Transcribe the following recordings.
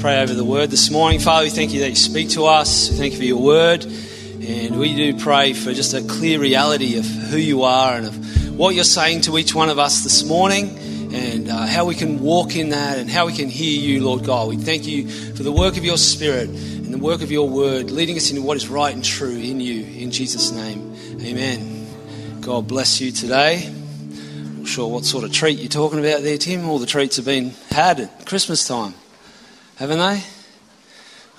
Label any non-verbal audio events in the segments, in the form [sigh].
Pray over the word this morning. Father, we thank you that you speak to us. We thank you for your word. And we do pray for just a clear reality of who you are and of what you're saying to each one of us this morning and uh, how we can walk in that and how we can hear you, Lord God. We thank you for the work of your Spirit and the work of your word, leading us into what is right and true in you. In Jesus' name, amen. God bless you today. Not sure what sort of treat you're talking about there, Tim. All the treats have been had at Christmas time, haven't they?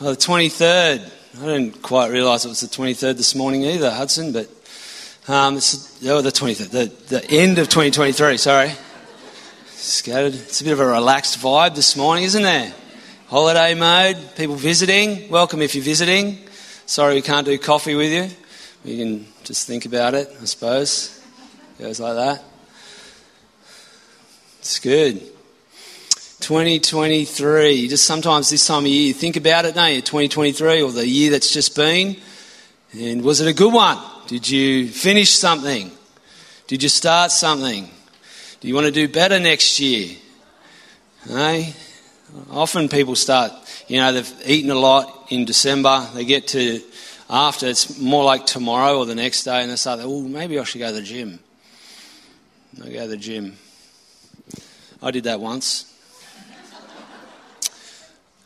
Oh, the 23rd. I didn't quite realise it was the 23rd this morning either, Hudson, but um, it's oh, the 23rd, the, the end of 2023, sorry. Scattered. It's a bit of a relaxed vibe this morning, isn't there? Holiday mode, people visiting. Welcome if you're visiting. Sorry we can't do coffee with you. We can just think about it, I suppose. It Goes like that. It's good. 2023. Just sometimes this time of year you think about it, don't you? 2023 or the year that's just been. And was it a good one? Did you finish something? Did you start something? Do you want to do better next year? Hey? Often people start, you know, they've eaten a lot in December. They get to after, it's more like tomorrow or the next day, and they start, oh, maybe I should go to the gym. I go to the gym. I did that once.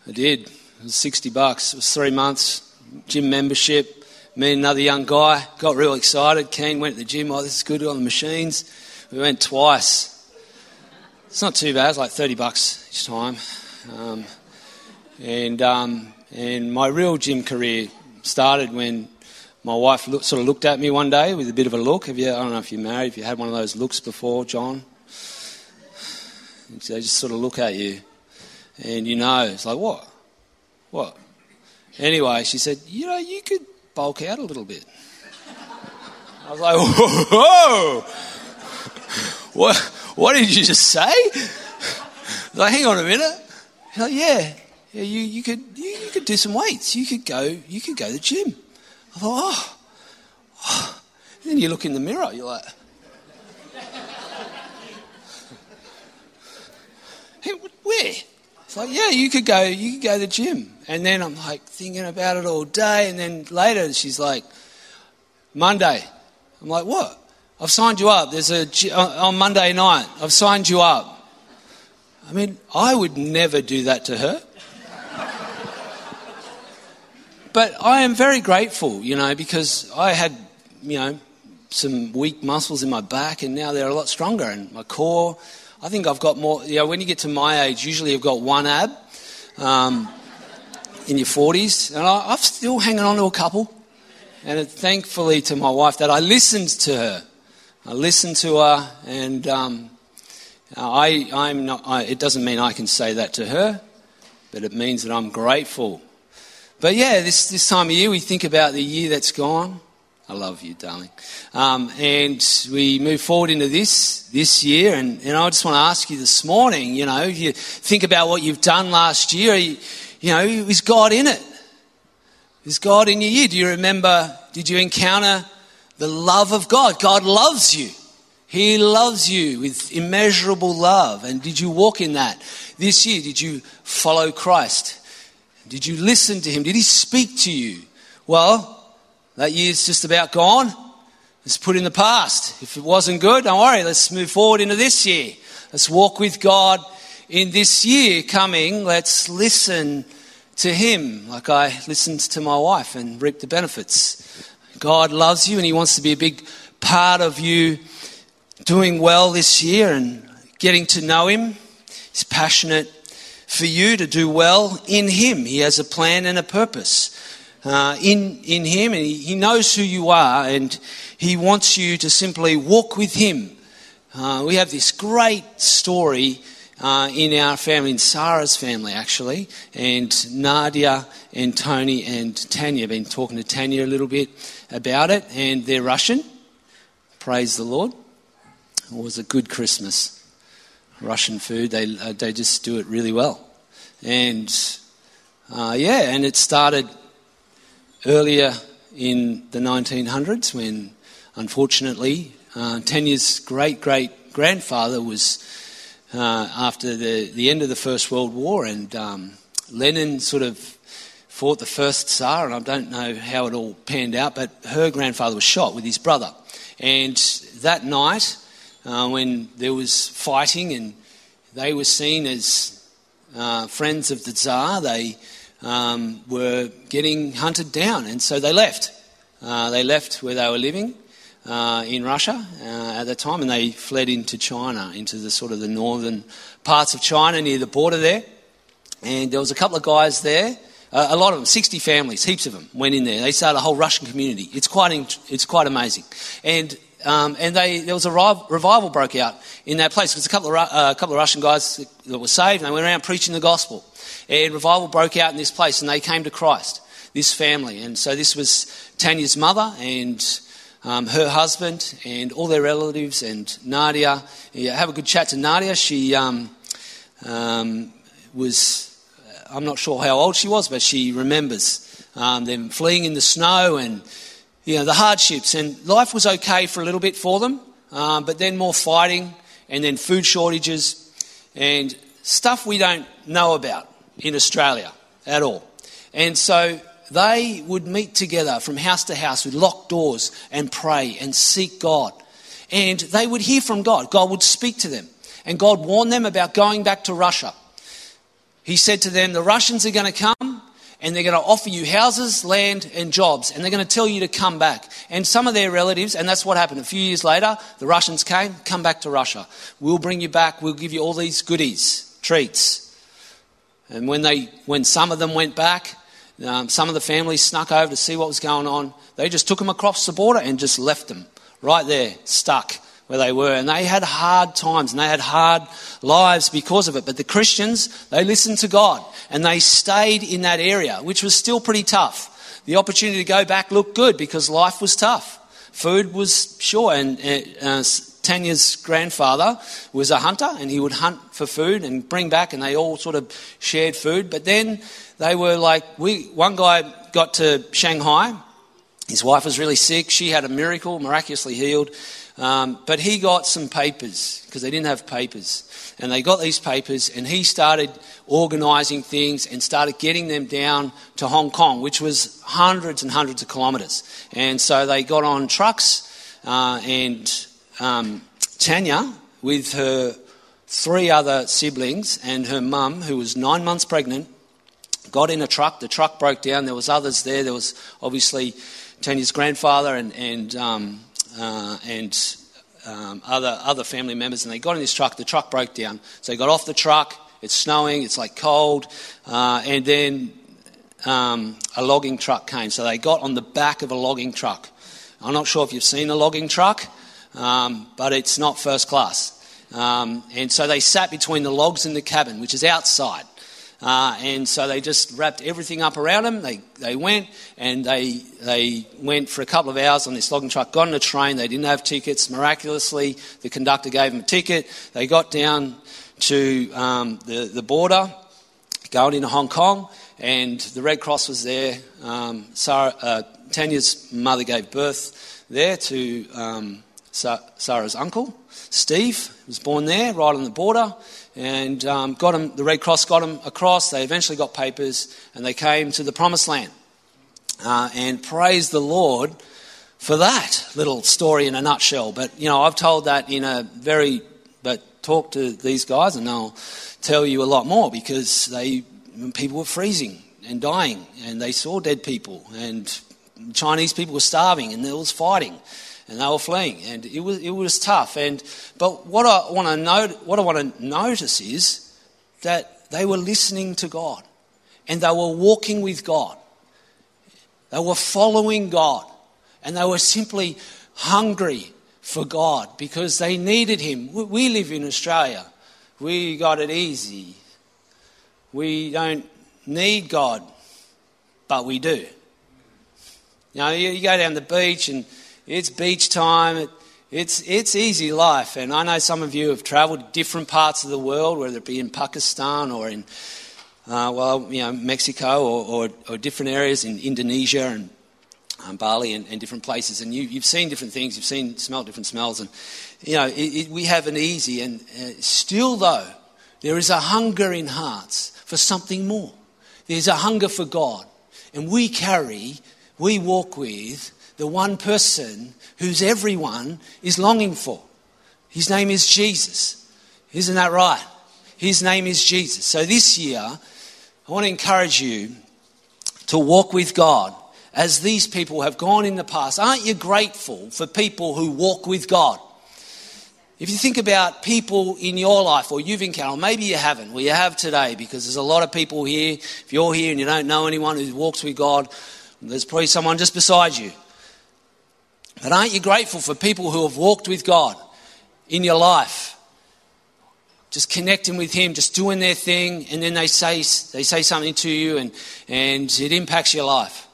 I did. It was 60 bucks. It was three months, gym membership. Me and another young guy got real excited. Keen went to the gym. Oh, this is good on the machines. We went twice. It's not too bad. It's like 30 bucks each time. Um, and, um, and my real gym career started when my wife look, sort of looked at me one day with a bit of a look. Have you, I don't know if you're married, if you had one of those looks before, John. They just sort of look at you, and you know, it's like, what? What? Anyway, she said, you know, you could bulk out a little bit. I was like, [laughs] whoa! What, what did you just say? like, hang on a minute. Like, yeah, yeah, you, you could you, you, could do some weights. You could go you could go to the gym. I thought, oh. oh. Then you look in the mirror, you're like, [laughs] hey, where? It's like, yeah, you could go, you could go to the gym. And then I'm like thinking about it all day. And then later she's like, Monday. I'm like, what? I've signed you up. There's a uh, on Monday night. I've signed you up. I mean, I would never do that to her. but I am very grateful, you know, because I had, you know, some weak muscles in my back, and now they're a lot stronger, and my core. I think I've got more. You know, when you get to my age, usually you've got one ab um, in your 40s, and I, I'm still hanging on to a couple. And it, thankfully to my wife that I listened to her. I listened to her, and um, I, I'm not. I, it doesn't mean I can say that to her, but it means that I'm grateful. But yeah, this this time of year we think about the year that's gone. I love you, darling. Um, and we move forward into this this year, and, and I just want to ask you this morning. You know, you think about what you've done last year. You, you know, is God in it? Is God in your year? Do you remember? Did you encounter the love of God? God loves you. He loves you with immeasurable love. And did you walk in that this year? Did you follow Christ? Did you listen to Him? Did He speak to you? Well, that year's just about gone. Let's put in the past. If it wasn't good, don't worry. Let's move forward into this year. Let's walk with God in this year coming. Let's listen to Him like I listened to my wife and reap the benefits. God loves you and He wants to be a big part of you doing well this year and getting to know Him. He's passionate for you to do well in Him. He has a plan and a purpose uh, in, in Him, and he, he, knows who you are, and He wants you to simply walk with Him. Uh, we have this great story uh, in our family, in Sarah's family actually, and Nadia and Tony and Tanya. I've been talking to Tanya a little bit about it, and they're Russian. Praise the Lord. It was a good Christmas. Russian food, they, uh, they just do it really well. And uh, yeah, and it started earlier in the 1900s when, unfortunately, uh, Tanya's great great grandfather was uh, after the, the end of the First World War, and um, Lenin sort of fought the first Tsar, and I don't know how it all panned out, but her grandfather was shot with his brother. And that night, uh, when there was fighting and they were seen as uh, friends of the Tsar, they um, were getting hunted down, and so they left. Uh, they left where they were living uh, in Russia uh, at the time, and they fled into China, into the sort of the northern parts of China near the border there. And there was a couple of guys there. Uh, a lot of them, 60 families, heaps of them went in there. They started a whole Russian community. It's quite, it's quite amazing. And um, and they, there was a revival broke out in that place. Because a couple of, uh, a couple of Russian guys that were saved, and they went around preaching the gospel. And revival broke out in this place, and they came to Christ, this family. And so this was Tanya's mother and um, her husband and all their relatives and Nadia. Yeah, have a good chat to Nadia. She um, um, was, I'm not sure how old she was, but she remembers um, them fleeing in the snow and you know, the hardships. And life was okay for a little bit for them, um, but then more fighting and then food shortages and stuff we don't know about in Australia at all. And so they would meet together from house to house with locked doors and pray and seek God. And they would hear from God. God would speak to them. And God warned them about going back to Russia. He said to them, The Russians are going to come and they're going to offer you houses, land, and jobs, and they're going to tell you to come back. And some of their relatives, and that's what happened. A few years later, the Russians came, come back to Russia. We'll bring you back, we'll give you all these goodies, treats. And when, they, when some of them went back, um, some of the families snuck over to see what was going on. They just took them across the border and just left them right there, stuck where they were. And they had hard times and they had hard lives because of it. But the Christians, they listened to God and they stayed in that area, which was still pretty tough. The opportunity to go back looked good because life was tough. Food was sure, and uh, Tanya's grandfather was a hunter and he would hunt for food and bring back, and they all sort of shared food. But then they were like, we, one guy got to Shanghai. His wife was really sick. She had a miracle, miraculously healed. Um, but he got some papers because they didn't have papers. And they got these papers, and he started organising things and started getting them down to Hong Kong, which was hundreds and hundreds of kilometres. And so they got on trucks, uh, and um, Tanya, with her three other siblings and her mum, who was nine months pregnant, got in a truck. The truck broke down. There was others there. There was obviously Tanya's grandfather and and um, uh, and um, other, other family members, and they got in this truck. The truck broke down. So they got off the truck. It's snowing, it's like cold, uh, and then um, a logging truck came. So they got on the back of a logging truck. I'm not sure if you've seen a logging truck, um, but it's not first class. Um, and so they sat between the logs in the cabin, which is outside. Uh, and so they just wrapped everything up around them. They, they went and they, they went for a couple of hours on this logging truck, got on a train. They didn't have tickets. Miraculously, the conductor gave them a ticket. They got down to um, the, the border, going into Hong Kong, and the Red Cross was there. Um, Sarah, uh, Tanya's mother gave birth there to um, Sarah's uncle, Steve, was born there, right on the border and um, got them, the Red Cross got him across. They eventually got papers and they came to the Promised Land. Uh, and praise the Lord for that little story in a nutshell. But, you know, I've told that in a very, but talk to these guys and they'll tell you a lot more because they, people were freezing and dying and they saw dead people and Chinese people were starving and there was fighting and they were fleeing, and it was it was tough. And but what I want to note, what I want to notice is that they were listening to God, and they were walking with God. They were following God, and they were simply hungry for God because they needed Him. We live in Australia. We got it easy. We don't need God, but we do. You know, you, go down the beach and it's beach time. It's, it's easy life. And I know some of you have travelled different parts of the world, whether it be in Pakistan or in, uh, well, you know, Mexico or, or, or, different areas in Indonesia and um, Bali and, and, different places. And you, have seen different things. You've seen, smelled different smells. And, you know, it, it, we have an easy. And uh, still, though, there is a hunger in hearts for something more. There's a hunger for God. And we carry, we walk with the one person whose everyone is longing for. His name is Jesus. Isn't that right? His name is Jesus. So this year, I want to encourage you to walk with God as these people have gone in the past. Aren't you grateful for people who walk with God? If you think about people in your life, or you've encountered, maybe you haven't, well, you have today, because there's a lot of people here. If you're here and you don't know anyone who walks with God, there's probably someone just beside you. But aren't you grateful for people who have walked with God in your life? Just connecting with Him, just doing their thing, and then they say, they say something to you and, and it impacts your life.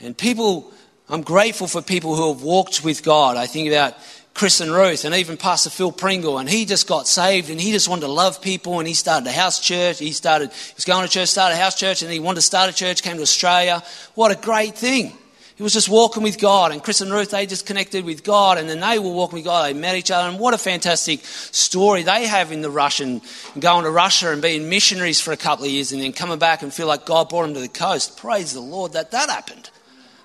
And people, I'm grateful for people who have walked with God. I think about Chris and Ruth, and even Pastor Phil Pringle, and he just got saved, and he just wanted to love people, and he started a house church. He started, he was going to church, started a house church, and he wanted to start a church, came to Australia. What a great thing! He was just walking with God, and Chris and Ruth, they just connected with God, and then they were walking with God. They met each other, and what a fantastic story they have in the Russian, going to Russia and being missionaries for a couple of years, and then coming back and feel like God brought them to the coast. Praise the Lord that that happened,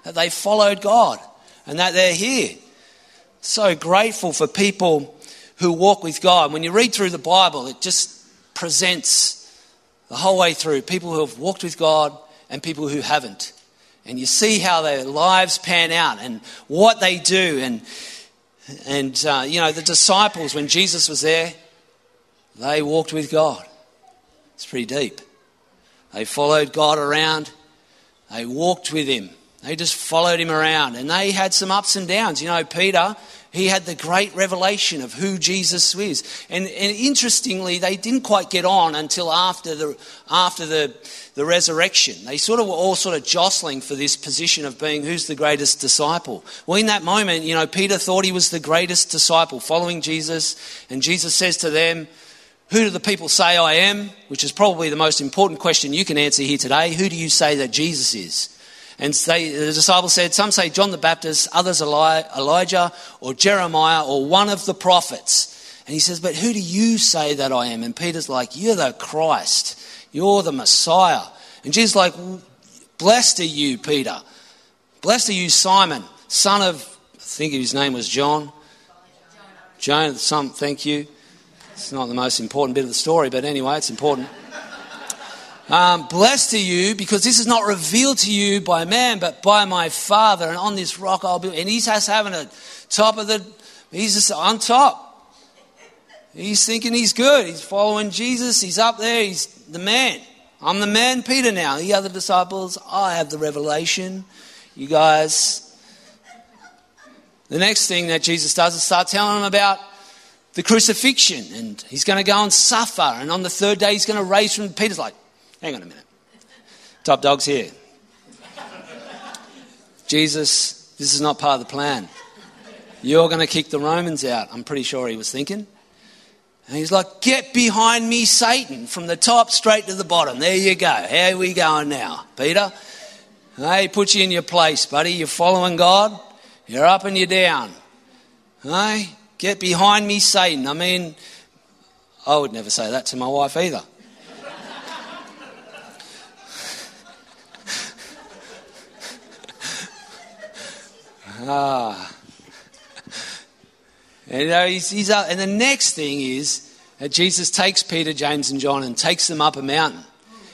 that they followed God, and that they're here. So grateful for people who walk with God. When you read through the Bible, it just presents the whole way through people who have walked with God and people who haven't. And you see how their lives pan out and what they do. And, and uh, you know, the disciples, when Jesus was there, they walked with God. It's pretty deep. They followed God around, they walked with Him. They just followed him around and they had some ups and downs. You know, Peter, he had the great revelation of who Jesus is. And, and interestingly, they didn't quite get on until after the, after the, the resurrection. They sort of were all sort of jostling for this position of being who's the greatest disciple. Well, in that moment, you know, Peter thought he was the greatest disciple following Jesus. And Jesus says to them, who do the people say I am? Which is probably the most important question you can answer here today. Who do you say that Jesus is? And they, the disciples said, Some say John the Baptist, others Elijah or Jeremiah or one of the prophets. And he says, But who do you say that I am? And Peter's like, You're the Christ. You're the Messiah. And Jesus like, Blessed are you, Peter. Blessed are you, Simon, son of, I think his name was John. Jonah, some, thank you. It's not the most important bit of the story, but anyway, it's important. Um, blessed are you because this is not revealed to you by man, but by my Father. And on this rock I'll build. And he's just having a top of the, he's just on top. He's thinking he's good. He's following Jesus. He's up there. He's the man. I'm the man, Peter now. The other disciples, I have the revelation. You guys. The next thing that Jesus does is start telling them about the crucifixion. And he's going to go and suffer. And on the third day, he's going to raise from Peter's like, Hang on a minute. Top dog's here. Jesus, this is not part of the plan. You're going to kick the Romans out. I'm pretty sure he was thinking. And he's like, Get behind me, Satan, from the top straight to the bottom. There you go. How are we going now, Peter? Hey, put you in your place, buddy. You're following God. You're up and you're down. Hey, get behind me, Satan. I mean, I would never say that to my wife either. Ah. [laughs] And, you know, he's, he's up. and the next thing is that Jesus takes Peter, James, and John and takes them up a mountain.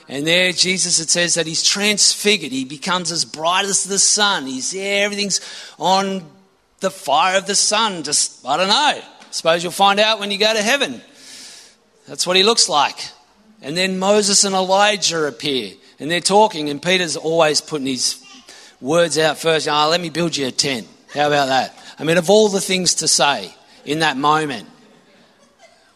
And there, Jesus, it says that he's transfigured. He becomes as bright as the sun. He's everything's on the fire of the sun. Just, I don't know. Suppose you'll find out when you go to heaven. That's what he looks like. And then Moses and Elijah appear. And they're talking, and Peter's always putting his words out first. Oh, let me build you a tent. How about that? I mean, of all the things to say in that moment,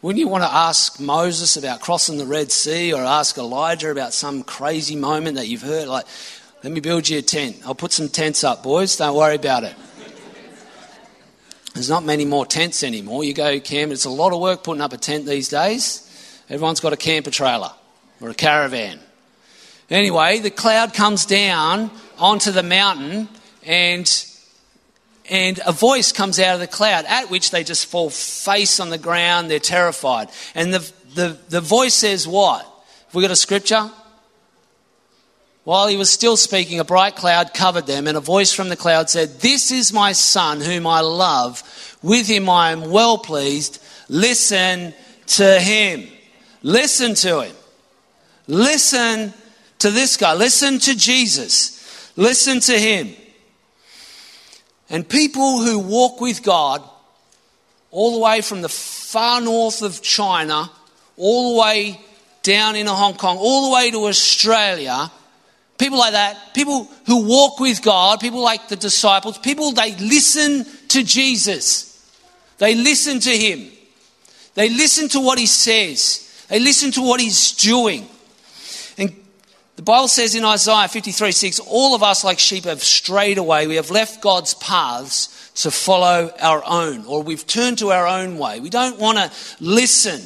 Wouldn't you want to ask Moses about crossing the Red Sea or ask Elijah about some crazy moment that you've heard? Like, let me build you a tent. I'll put some tents up, boys. Don't worry about it. There's not many more tents anymore. You go camp, it's a lot of work putting up a tent these days. Everyone's got a camper trailer or a caravan. Anyway, the cloud comes down onto the mountain and and a voice comes out of the cloud, at which they just fall face on the ground, they're terrified. And the, the, the voice says, What? Have we got a scripture? While he was still speaking, a bright cloud covered them, and a voice from the cloud said, This is my son whom I love. With him I am well pleased. Listen to him. Listen to him. Listen to this guy. Listen to Jesus. Listen to him. And people who walk with God, all the way from the far north of China, all the way down into Hong Kong, all the way to Australia, people like that, people who walk with God, people like the disciples, people they listen to Jesus. They listen to him. They listen to what he says. They listen to what he's doing. The Bible says in Isaiah 53 6, all of us like sheep have strayed away. We have left God's paths to follow our own, or we've turned to our own way. We don't want to listen.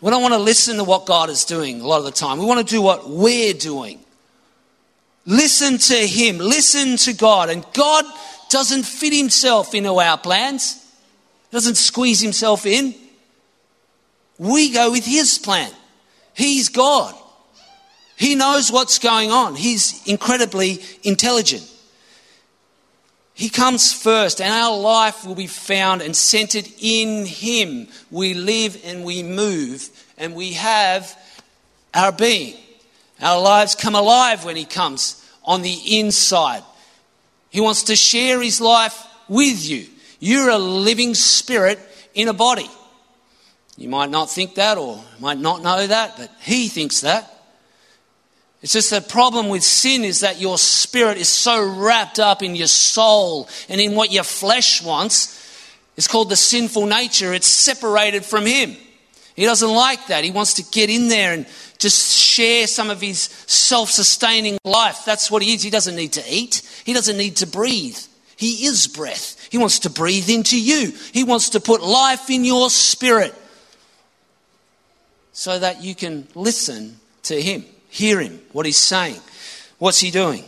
We don't want to listen to what God is doing a lot of the time. We want to do what we're doing. Listen to Him, listen to God. And God doesn't fit Himself into our plans, He doesn't squeeze Himself in. We go with His plan. He's God. He knows what's going on. He's incredibly intelligent. He comes first, and our life will be found and centered in Him. We live and we move, and we have our being. Our lives come alive when He comes on the inside. He wants to share His life with you. You're a living spirit in a body. You might not think that or might not know that, but He thinks that. It's just the problem with sin is that your spirit is so wrapped up in your soul and in what your flesh wants. It's called the sinful nature. It's separated from Him. He doesn't like that. He wants to get in there and just share some of his self sustaining life. That's what he is. He doesn't need to eat, he doesn't need to breathe. He is breath. He wants to breathe into you, he wants to put life in your spirit so that you can listen to him hear him, what he's saying. What's he doing?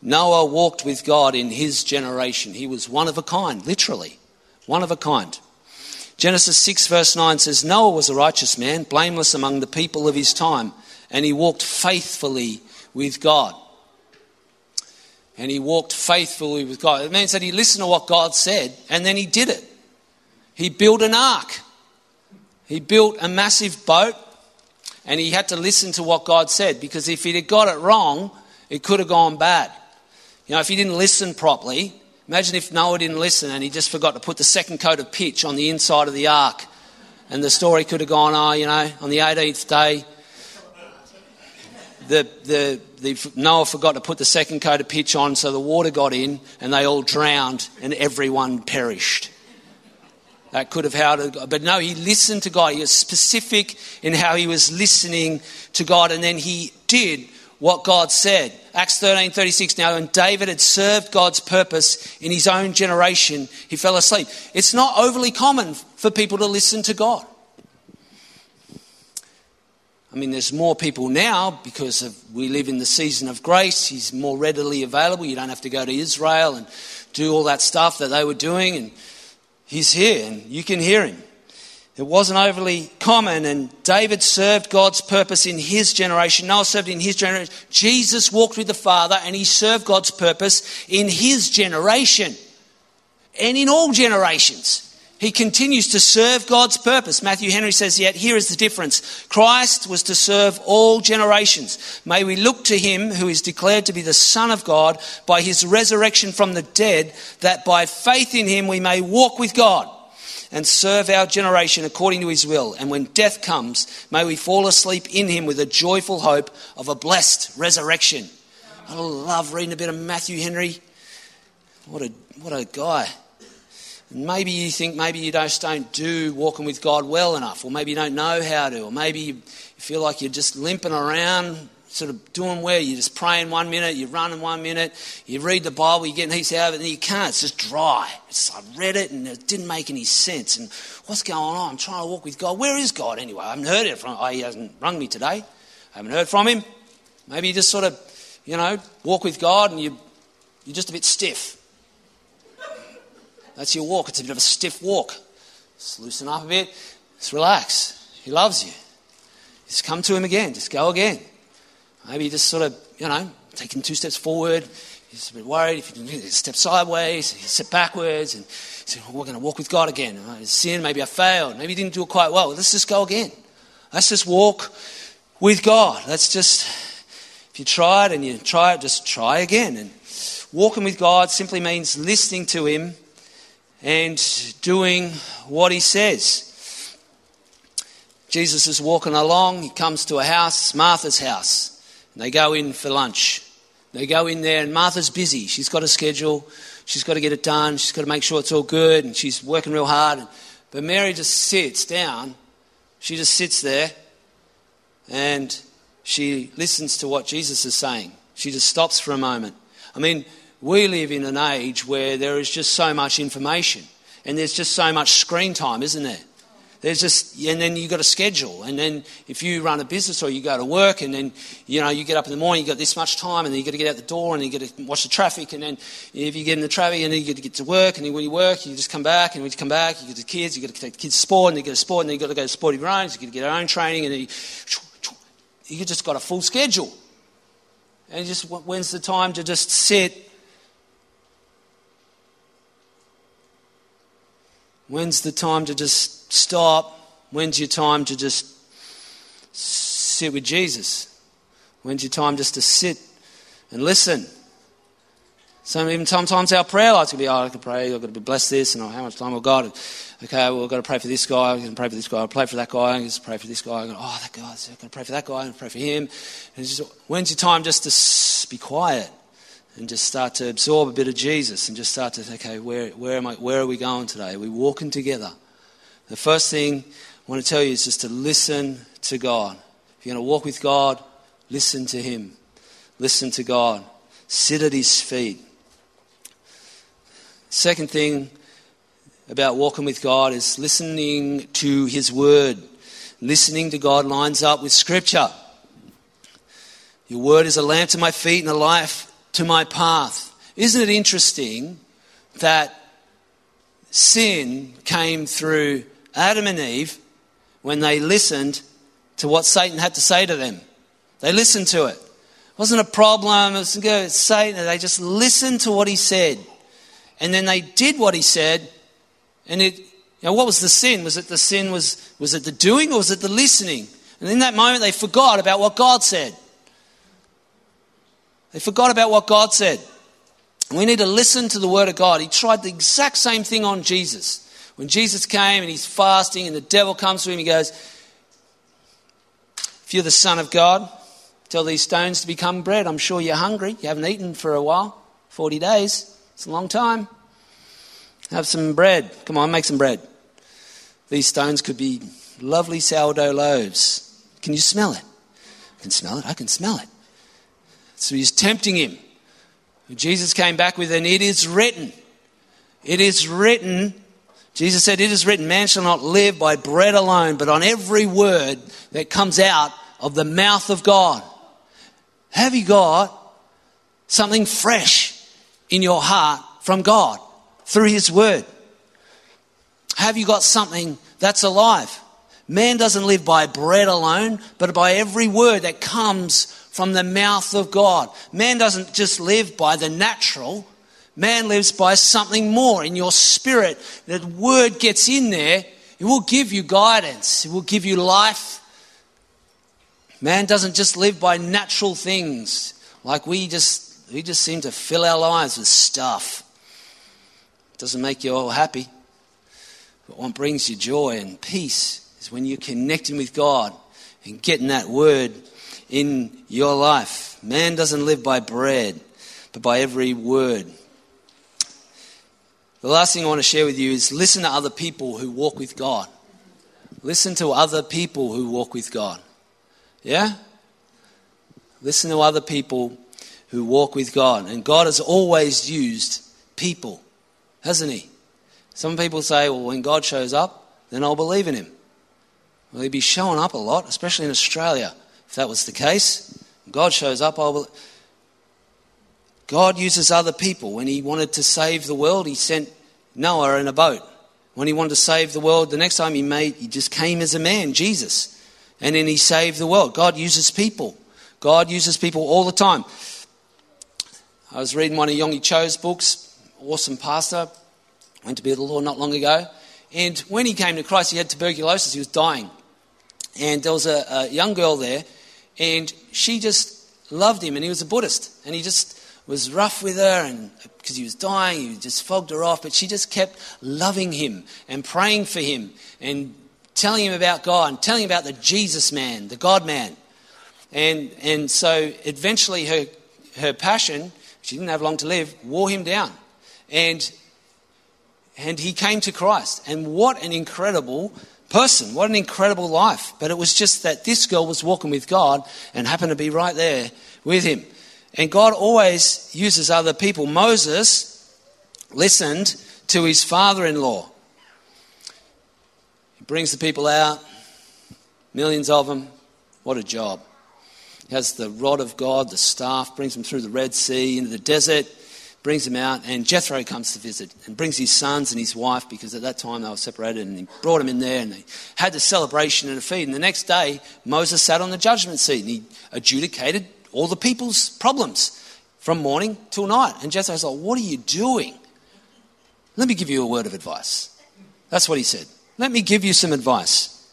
Noah walked with God in his generation. He was one of a kind, literally, one of a kind. Genesis 6, verse 9 says Noah was a righteous man, blameless among the people of his time, and he walked faithfully with God and he walked faithfully with God. It means that he listened to what God said and then he did it. He built an ark, he built a massive boat, and he had to listen to what God said because if he'd have got it wrong, it could have gone bad. You know, if he didn't listen properly, imagine if Noah didn't listen and he just forgot to put the second coat of pitch on the inside of the ark. And the story could have gone, oh, you know, on the 18th day, the, the, the, Noah forgot to put the second coat of pitch on, so the water got in and they all drowned and everyone perished. That could have held, but no, he listened to God. He was specific in how he was listening to God, and then he did what God said. Acts 13 36. Now, when David had served God's purpose in his own generation, he fell asleep. It's not overly common for people to listen to God. I mean, there's more people now because of, we live in the season of grace. He's more readily available. You don't have to go to Israel and do all that stuff that they were doing. And he's here and you can hear him. It wasn't overly common, and David served God's purpose in his generation. Noah served in his generation. Jesus walked with the Father, and he served God's purpose in his generation and in all generations. He continues to serve God's purpose. Matthew Henry says, Yet here is the difference. Christ was to serve all generations. May we look to him who is declared to be the Son of God by his resurrection from the dead, that by faith in him we may walk with God and serve our generation according to his will. And when death comes, may we fall asleep in him with a joyful hope of a blessed resurrection. I love reading a bit of Matthew Henry. What a, what a guy. Maybe you think maybe you just don't do walking with God well enough, or maybe you don't know how to, or maybe you feel like you're just limping around, sort of doing where you're just praying one minute, you run in one minute, you read the Bible, you're getting heaps out of it, and you can't. It's just dry. It's, I read it and it didn't make any sense. And what's going on? I'm trying to walk with God. Where is God anyway? I haven't heard it from. Oh, he hasn't rung me today. I haven't heard from him. Maybe you just sort of, you know, walk with God and you, you're just a bit stiff. That's your walk. It's a bit of a stiff walk. Just loosen up a bit. Just relax. He loves you. Just come to him again. Just go again. Maybe just sort of, you know, taking two steps forward. Just a bit worried if you step sideways, you step backwards, and say, well, we're going to walk with God again. Sin, maybe I failed, maybe you didn't do it quite well. Let's just go again. Let's just walk with God. Let's just, if you try it and you try it, just try again. And walking with God simply means listening to Him and doing what he says. Jesus is walking along, he comes to a house, Martha's house, and they go in for lunch. They go in there, and Martha's busy. She's got a schedule, she's got to get it done, she's got to make sure it's all good, and she's working real hard. But Mary just sits down, she just sits there, and she listens to what Jesus is saying. She just stops for a moment. I mean, we live in an age where there is just so much information and there's just so much screen time, isn't there? There's just, and then you've got a schedule. And then if you run a business or you go to work and then, you know, you get up in the morning, you've got this much time and then you've got to get out the door and you've got to watch the traffic. And then if you get in the traffic and then you got to get to work and then when you work, you just come back and when you come back, you get the kids, you've got to take the kids to sport and you get to sport and then you've got to go to sporty rounds, you've got to get your own training and then you, you just got a full schedule. And just when's the time to just sit When's the time to just stop? When's your time to just sit with Jesus? When's your time just to sit and listen? So even sometimes our prayer life can be, oh, I can pray, I've got to bless this, and oh, how much time I've got. Okay, well, I've got to pray for this guy, I'm going to pray for this guy, I'll pray for that guy, I'm going to pray for this guy. oh, that guy, I'm going to pray for that guy, and pray for him. And just, when's your time just to be quiet? And just start to absorb a bit of Jesus and just start to think, okay, where, where, am I, where are we going today? Are we walking together? The first thing I want to tell you is just to listen to God. If you're going to walk with God, listen to Him. Listen to God. Sit at His feet. Second thing about walking with God is listening to His Word. Listening to God lines up with Scripture. Your Word is a lamp to my feet and a life to my path. Isn't it interesting that sin came through Adam and Eve when they listened to what Satan had to say to them? They listened to it. It wasn't a problem. It was good. Satan. They just listened to what he said. And then they did what he said. And it, you know, what was the sin? Was it the sin was, was it the doing or was it the listening? And in that moment they forgot about what God said. They forgot about what God said. We need to listen to the word of God. He tried the exact same thing on Jesus. When Jesus came and he's fasting and the devil comes to him, he goes, If you're the Son of God, tell these stones to become bread. I'm sure you're hungry. You haven't eaten for a while 40 days. It's a long time. Have some bread. Come on, make some bread. These stones could be lovely sourdough loaves. Can you smell it? I can smell it. I can smell it. So he's tempting him. Jesus came back with, and it is written. It is written. Jesus said, It is written, man shall not live by bread alone, but on every word that comes out of the mouth of God. Have you got something fresh in your heart from God through His Word? Have you got something that's alive? Man doesn't live by bread alone, but by every word that comes from the mouth of God. Man doesn't just live by the natural, man lives by something more in your spirit. That word gets in there, it will give you guidance, it will give you life. Man doesn't just live by natural things like we just we just seem to fill our lives with stuff. It doesn't make you all happy. But what brings you joy and peace is when you're connecting with God and getting that word in your life. Man doesn't live by bread, but by every word. The last thing I want to share with you is listen to other people who walk with God. Listen to other people who walk with God. Yeah? Listen to other people who walk with God. And God has always used people, hasn't He? Some people say, well, when God shows up, then I'll believe in Him. Well, He'd be showing up a lot, especially in Australia. If that was the case, God shows up, I'll. God uses other people. When He wanted to save the world, He sent Noah in a boat. When He wanted to save the world, the next time He made, He just came as a man, Jesus. And then He saved the world. God uses people. God uses people all the time. I was reading one of Yonggi Cho's books, awesome pastor, went to be with the Lord not long ago. And when he came to Christ, he had tuberculosis, he was dying. And there was a, a young girl there, and she just loved him, and he was a Buddhist. And he just was rough with her, and because he was dying, he just fogged her off. But she just kept loving him and praying for him and telling him about God and telling him about the Jesus man, the God man. And, and so eventually her, her passion she didn't have long to live, wore him down. And, and he came to Christ. And what an incredible person. What an incredible life. But it was just that this girl was walking with God and happened to be right there with him. And God always uses other people. Moses listened to his father in law. He brings the people out, millions of them. What a job. He has the rod of God, the staff, brings them through the Red Sea into the desert, brings them out, and Jethro comes to visit and brings his sons and his wife because at that time they were separated, and he brought them in there and they had the celebration and a feed. And the next day, Moses sat on the judgment seat and he adjudicated all the people's problems from morning till night. And Jethro's like, What are you doing? Let me give you a word of advice. That's what he said. Let me give you some advice.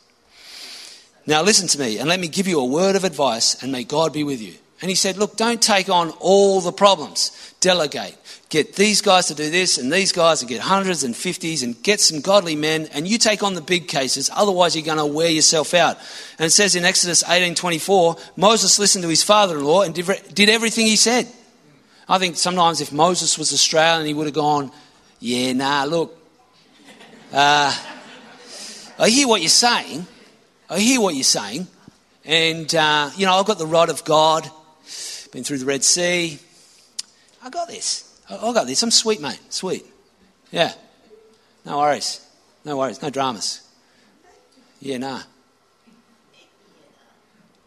Now listen to me and let me give you a word of advice and may God be with you. And he said, Look, don't take on all the problems. Delegate. Get these guys to do this and these guys and get hundreds and fifties and get some godly men and you take on the big cases. Otherwise, you're going to wear yourself out. And it says in Exodus 18:24, Moses listened to his father-in-law and did everything he said. I think sometimes if Moses was Australian, he would have gone, Yeah, nah, look. Uh, I hear what you're saying, I hear what you're saying. And, uh, you know, I've got the rod of God, been through the Red Sea. I got this. I, got this. I'm sweet, mate. Sweet. Yeah. No worries. No worries. No dramas. Yeah, nah.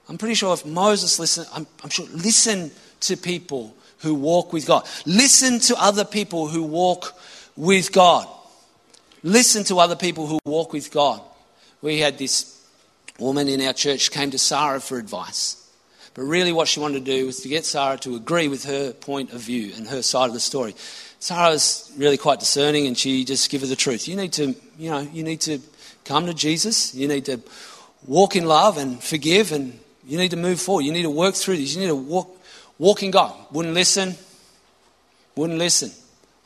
I'm pretty sure if Moses listened, I'm, I'm sure, listen to people who walk with God. Listen to other people who walk with God. Listen to other people who walk with God. We had this woman in our church came to Sarah for advice. But really, what she wanted to do was to get Sarah to agree with her point of view and her side of the story. Sarah was really quite discerning, and she just gave her the truth. You need to, you know, you need to come to Jesus. You need to walk in love and forgive, and you need to move forward. You need to work through this. You need to walk, walk in God. Wouldn't listen. Wouldn't listen.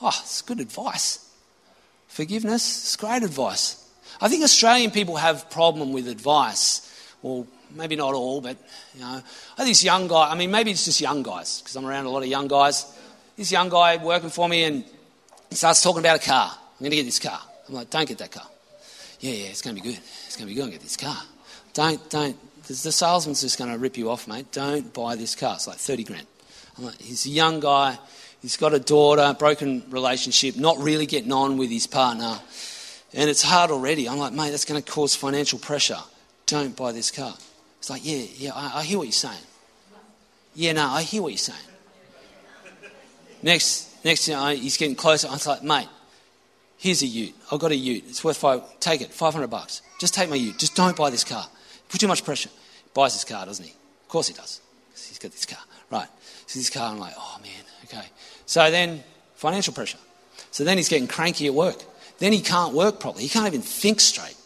Oh, it's good advice. Forgiveness, it's great advice. I think Australian people have problem with advice. Well, maybe not all, but you know, I this young guy. I mean, maybe it's just young guys because I'm around a lot of young guys. This young guy working for me, and he starts talking about a car. I'm going to get this car. I'm like, don't get that car. Yeah, yeah, it's going to be good. It's going to be good. Get this car. Don't, don't. The salesman's just going to rip you off, mate. Don't buy this car. It's like 30 grand. I'm like, he's a young guy. He's got a daughter, broken relationship, not really getting on with his partner and it's hard already. I'm like, mate, that's going to cause financial pressure. Don't buy this car. It's like, yeah, yeah, I, I hear what you're saying. Yeah, no, I hear what you're saying. Next, next you know, he's getting closer. I was like, mate, here's a ute. I've got a ute. It's worth five. Take it, 500 bucks. Just take my ute. Just don't buy this car. Put too much pressure. Buys this car, doesn't he? Of course he does. He's got this car. Right. So this car, I'm like, oh man, okay. So then, financial pressure. So then he's getting cranky at work. Then he can't work properly. He can't even think straight.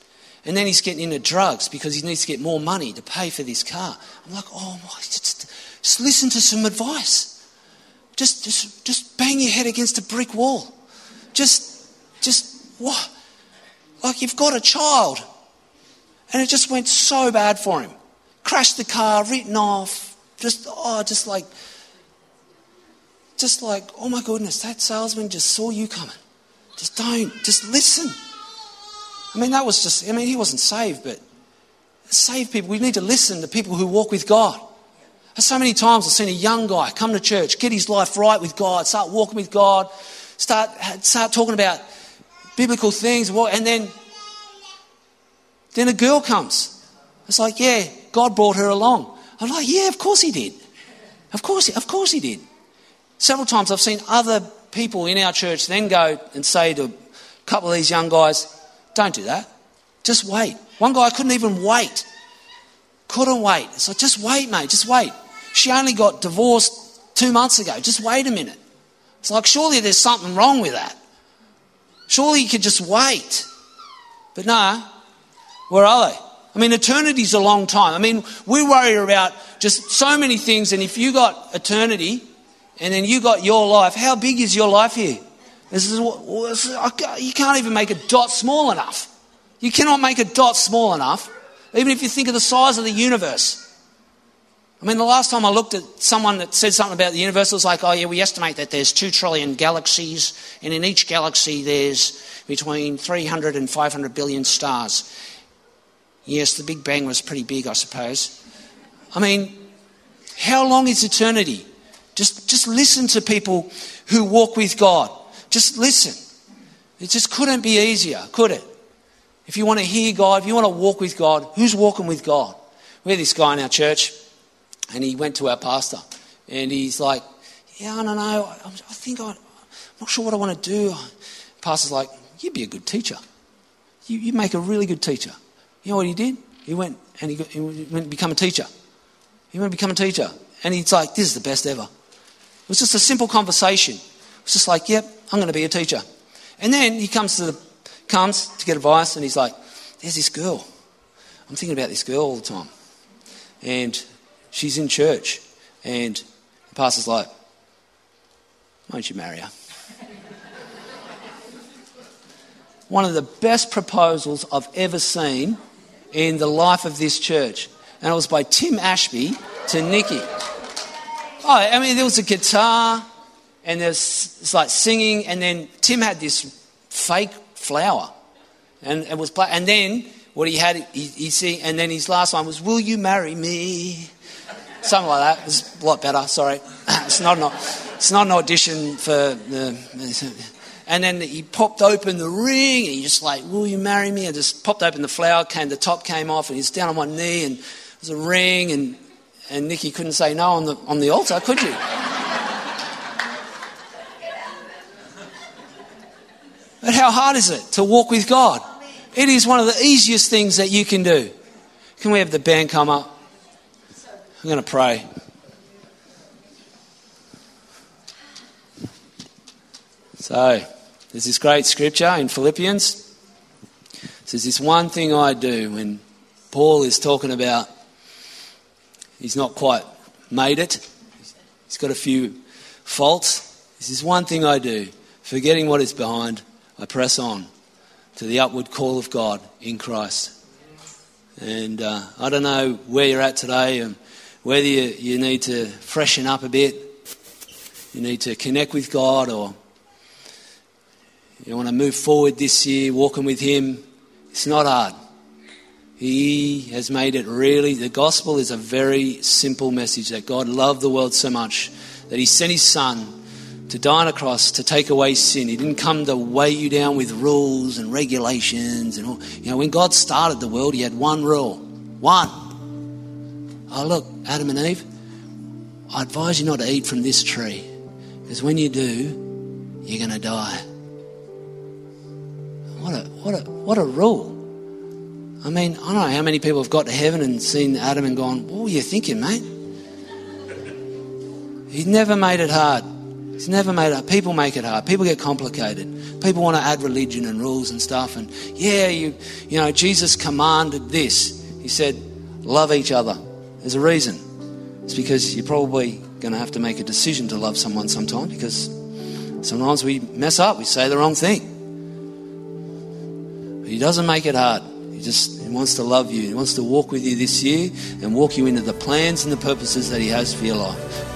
And then he's getting into drugs because he needs to get more money to pay for this car. I'm like, oh my, just, just listen to some advice. Just, just, just bang your head against a brick wall. Just, just, what? Like you've got a child. And it just went so bad for him. crashed the car, written off, just, oh, just like, just like, oh my goodness, that salesman just saw you coming. Just don't, just listen. I mean, that was just, I mean, he wasn't saved, but saved people, we need to listen to people who walk with God. So many times I've seen a young guy come to church, get his life right with God, start walking with God, start, start talking about biblical things, and then, then a girl comes. It's like, yeah, God brought her along. I'm like, yeah, of course he did. Of course, of course he did. Several times I've seen other people in our church then go and say to a couple of these young guys, don't do that. Just wait. One guy couldn't even wait. Couldn't wait. It's like, just wait, mate, just wait. She only got divorced two months ago. Just wait a minute. It's like, surely there's something wrong with that. Surely you could just wait. But no, where are they? I mean, eternity's a long time. I mean, we worry about just so many things, and if you got eternity and then you got your life, how big is your life here? This is, you can't even make a dot small enough. You cannot make a dot small enough, even if you think of the size of the universe. I mean, the last time I looked at someone that said something about the universe, it was like, oh, yeah, we estimate that there's two trillion galaxies, and in each galaxy there's between 300 and 500 billion stars. Yes, the Big Bang was pretty big, I suppose. I mean, how long is eternity? Just, just listen to people who walk with God. Just listen. It just couldn't be easier, could it? If you want to hear God, if you want to walk with God, who's walking with God? We had this guy in our church and he went to our pastor and he's like, Yeah, I don't know. I, think I, am not sure what I want to do. Pastor's like, You'd be a good teacher. You, you make a really good teacher. You know what he did? He went and he, got, he went to become a teacher. He went to become a teacher. And he's like, This is the best ever. It was just a simple conversation. It was just like, Yep, I'm going to be a teacher. And then he comes to the, comes to get advice and he's like, There's this girl. I'm thinking about this girl all the time. And She's in church. And the pastor's like, Won't you marry her? [laughs] One of the best proposals I've ever seen in the life of this church. And it was by Tim Ashby to Nikki. Oh, I mean, there was a guitar and there's it's like singing, and then Tim had this fake flower, and it was and then what he had, he, he see, and then his last one was, "Will you marry me?" something like that. Was a lot better. Sorry, [laughs] it's not an, it's not an audition for the. And then he popped open the ring, and he just like, "Will you marry me?" I just popped open the flower, came the top came off, and he's down on one knee, and there's a ring, and and Nikki couldn't say no on the on the altar, could you? But how hard is it to walk with God? It is one of the easiest things that you can do. Can we have the band come up? I'm going to pray. So, there's this great scripture in Philippians. It says, This one thing I do when Paul is talking about he's not quite made it, he's got a few faults. This is one thing I do. Forgetting what is behind, I press on to the upward call of God in Christ. And uh, I don't know where you're at today. and whether you, you need to freshen up a bit, you need to connect with God, or you want to move forward this year walking with Him, it's not hard. He has made it really, the gospel is a very simple message that God loved the world so much that He sent His Son to die on a cross to take away sin. He didn't come to weigh you down with rules and regulations and all. You know, when God started the world, He had one rule. One. Oh, look, Adam and Eve, I advise you not to eat from this tree because when you do, you're going to die. What a, what, a, what a rule. I mean, I don't know how many people have got to heaven and seen Adam and gone, What were you thinking, mate? He never made it hard. He's never made hard. People make it hard. People get complicated. People want to add religion and rules and stuff. And yeah, you, you know, Jesus commanded this. He said, Love each other. There's a reason. It's because you're probably going to have to make a decision to love someone sometime because sometimes we mess up, we say the wrong thing. But he doesn't make it hard. He just He wants to love you. He wants to walk with you this year and walk you into the plans and the purposes that He has for your life.